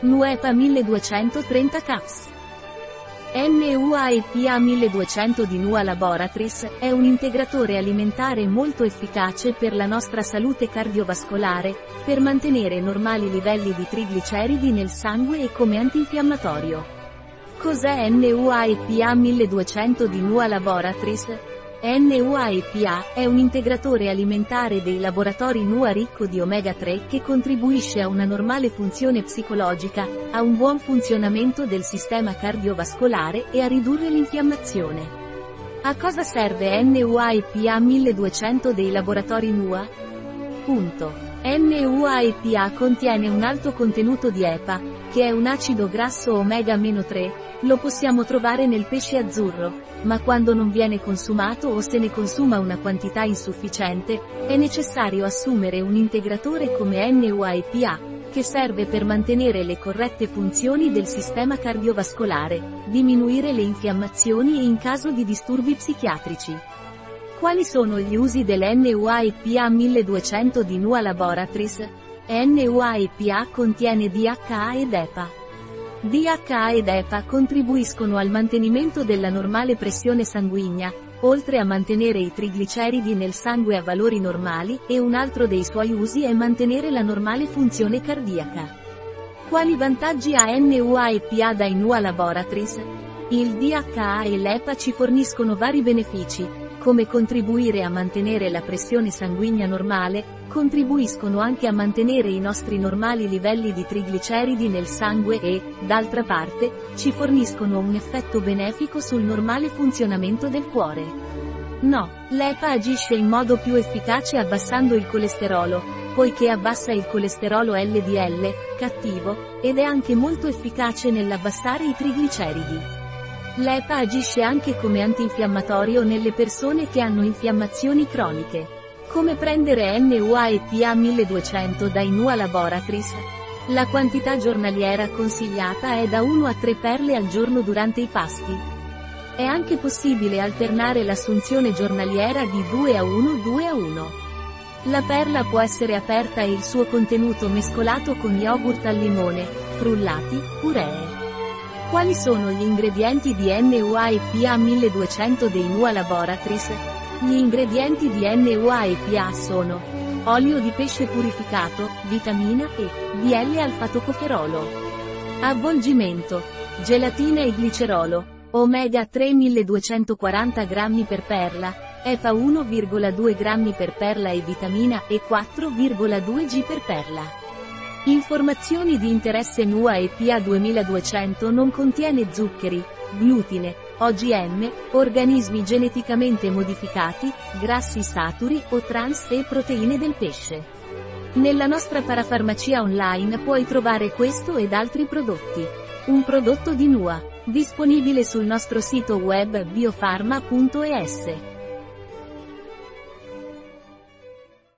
Nuepa 1230 CAPS. NUAEPA 1200 di Nua Laboratories, è un integratore alimentare molto efficace per la nostra salute cardiovascolare, per mantenere normali livelli di trigliceridi nel sangue e come antinfiammatorio. Cos'è NUAEPA 1200 di Nua Laboratories? NUA-EPA è un integratore alimentare dei laboratori NUA ricco di omega 3 che contribuisce a una normale funzione psicologica, a un buon funzionamento del sistema cardiovascolare e a ridurre l'infiammazione. A cosa serve NUA-EPA 1200 dei laboratori NUA? Punto. NUA-EPA contiene un alto contenuto di EPA, che è un acido grasso omega-3, lo possiamo trovare nel pesce azzurro, ma quando non viene consumato o se ne consuma una quantità insufficiente, è necessario assumere un integratore come NUA-EPA, che serve per mantenere le corrette funzioni del sistema cardiovascolare, diminuire le infiammazioni e in caso di disturbi psichiatrici. Quali sono gli usi dell'NUA-EPA 1200 di NUA Laboratories? NUA-EPA contiene DHA ed EPA. DHA ed EPA contribuiscono al mantenimento della normale pressione sanguigna, oltre a mantenere i trigliceridi nel sangue a valori normali, e un altro dei suoi usi è mantenere la normale funzione cardiaca. Quali vantaggi ha NUA-EPA dai NUA Laboratories? Il DHA e l'EPA ci forniscono vari benefici, come contribuire a mantenere la pressione sanguigna normale, contribuiscono anche a mantenere i nostri normali livelli di trigliceridi nel sangue e, d'altra parte, ci forniscono un effetto benefico sul normale funzionamento del cuore. No, l'EPA agisce in modo più efficace abbassando il colesterolo, poiché abbassa il colesterolo LDL, cattivo, ed è anche molto efficace nell'abbassare i trigliceridi. L'EPA agisce anche come antinfiammatorio nelle persone che hanno infiammazioni croniche. Come prendere NUA-EPA 1200 dai NUA Laboratories? La quantità giornaliera consigliata è da 1 a 3 perle al giorno durante i pasti. È anche possibile alternare l'assunzione giornaliera di 2 a 1 2 a 1. La perla può essere aperta e il suo contenuto mescolato con yogurt al limone, frullati, puree. Quali sono gli ingredienti di NUA-EPA 1200 dei NUA Laboratories? Gli ingredienti di NUA-EPA sono olio di pesce purificato, vitamina E, DL-alfa-tocoferolo. Avvolgimento, gelatina e glicerolo, omega 3 1240 g per perla, EPA 1,2 g per perla e vitamina E 4,2 g per perla. Informazioni di interesse NUA e PA 2200 non contiene zuccheri, glutine, OGM, organismi geneticamente modificati, grassi saturi o trans e proteine del pesce. Nella nostra parafarmacia online puoi trovare questo ed altri prodotti. Un prodotto di NUA, disponibile sul nostro sito web biofarma.es.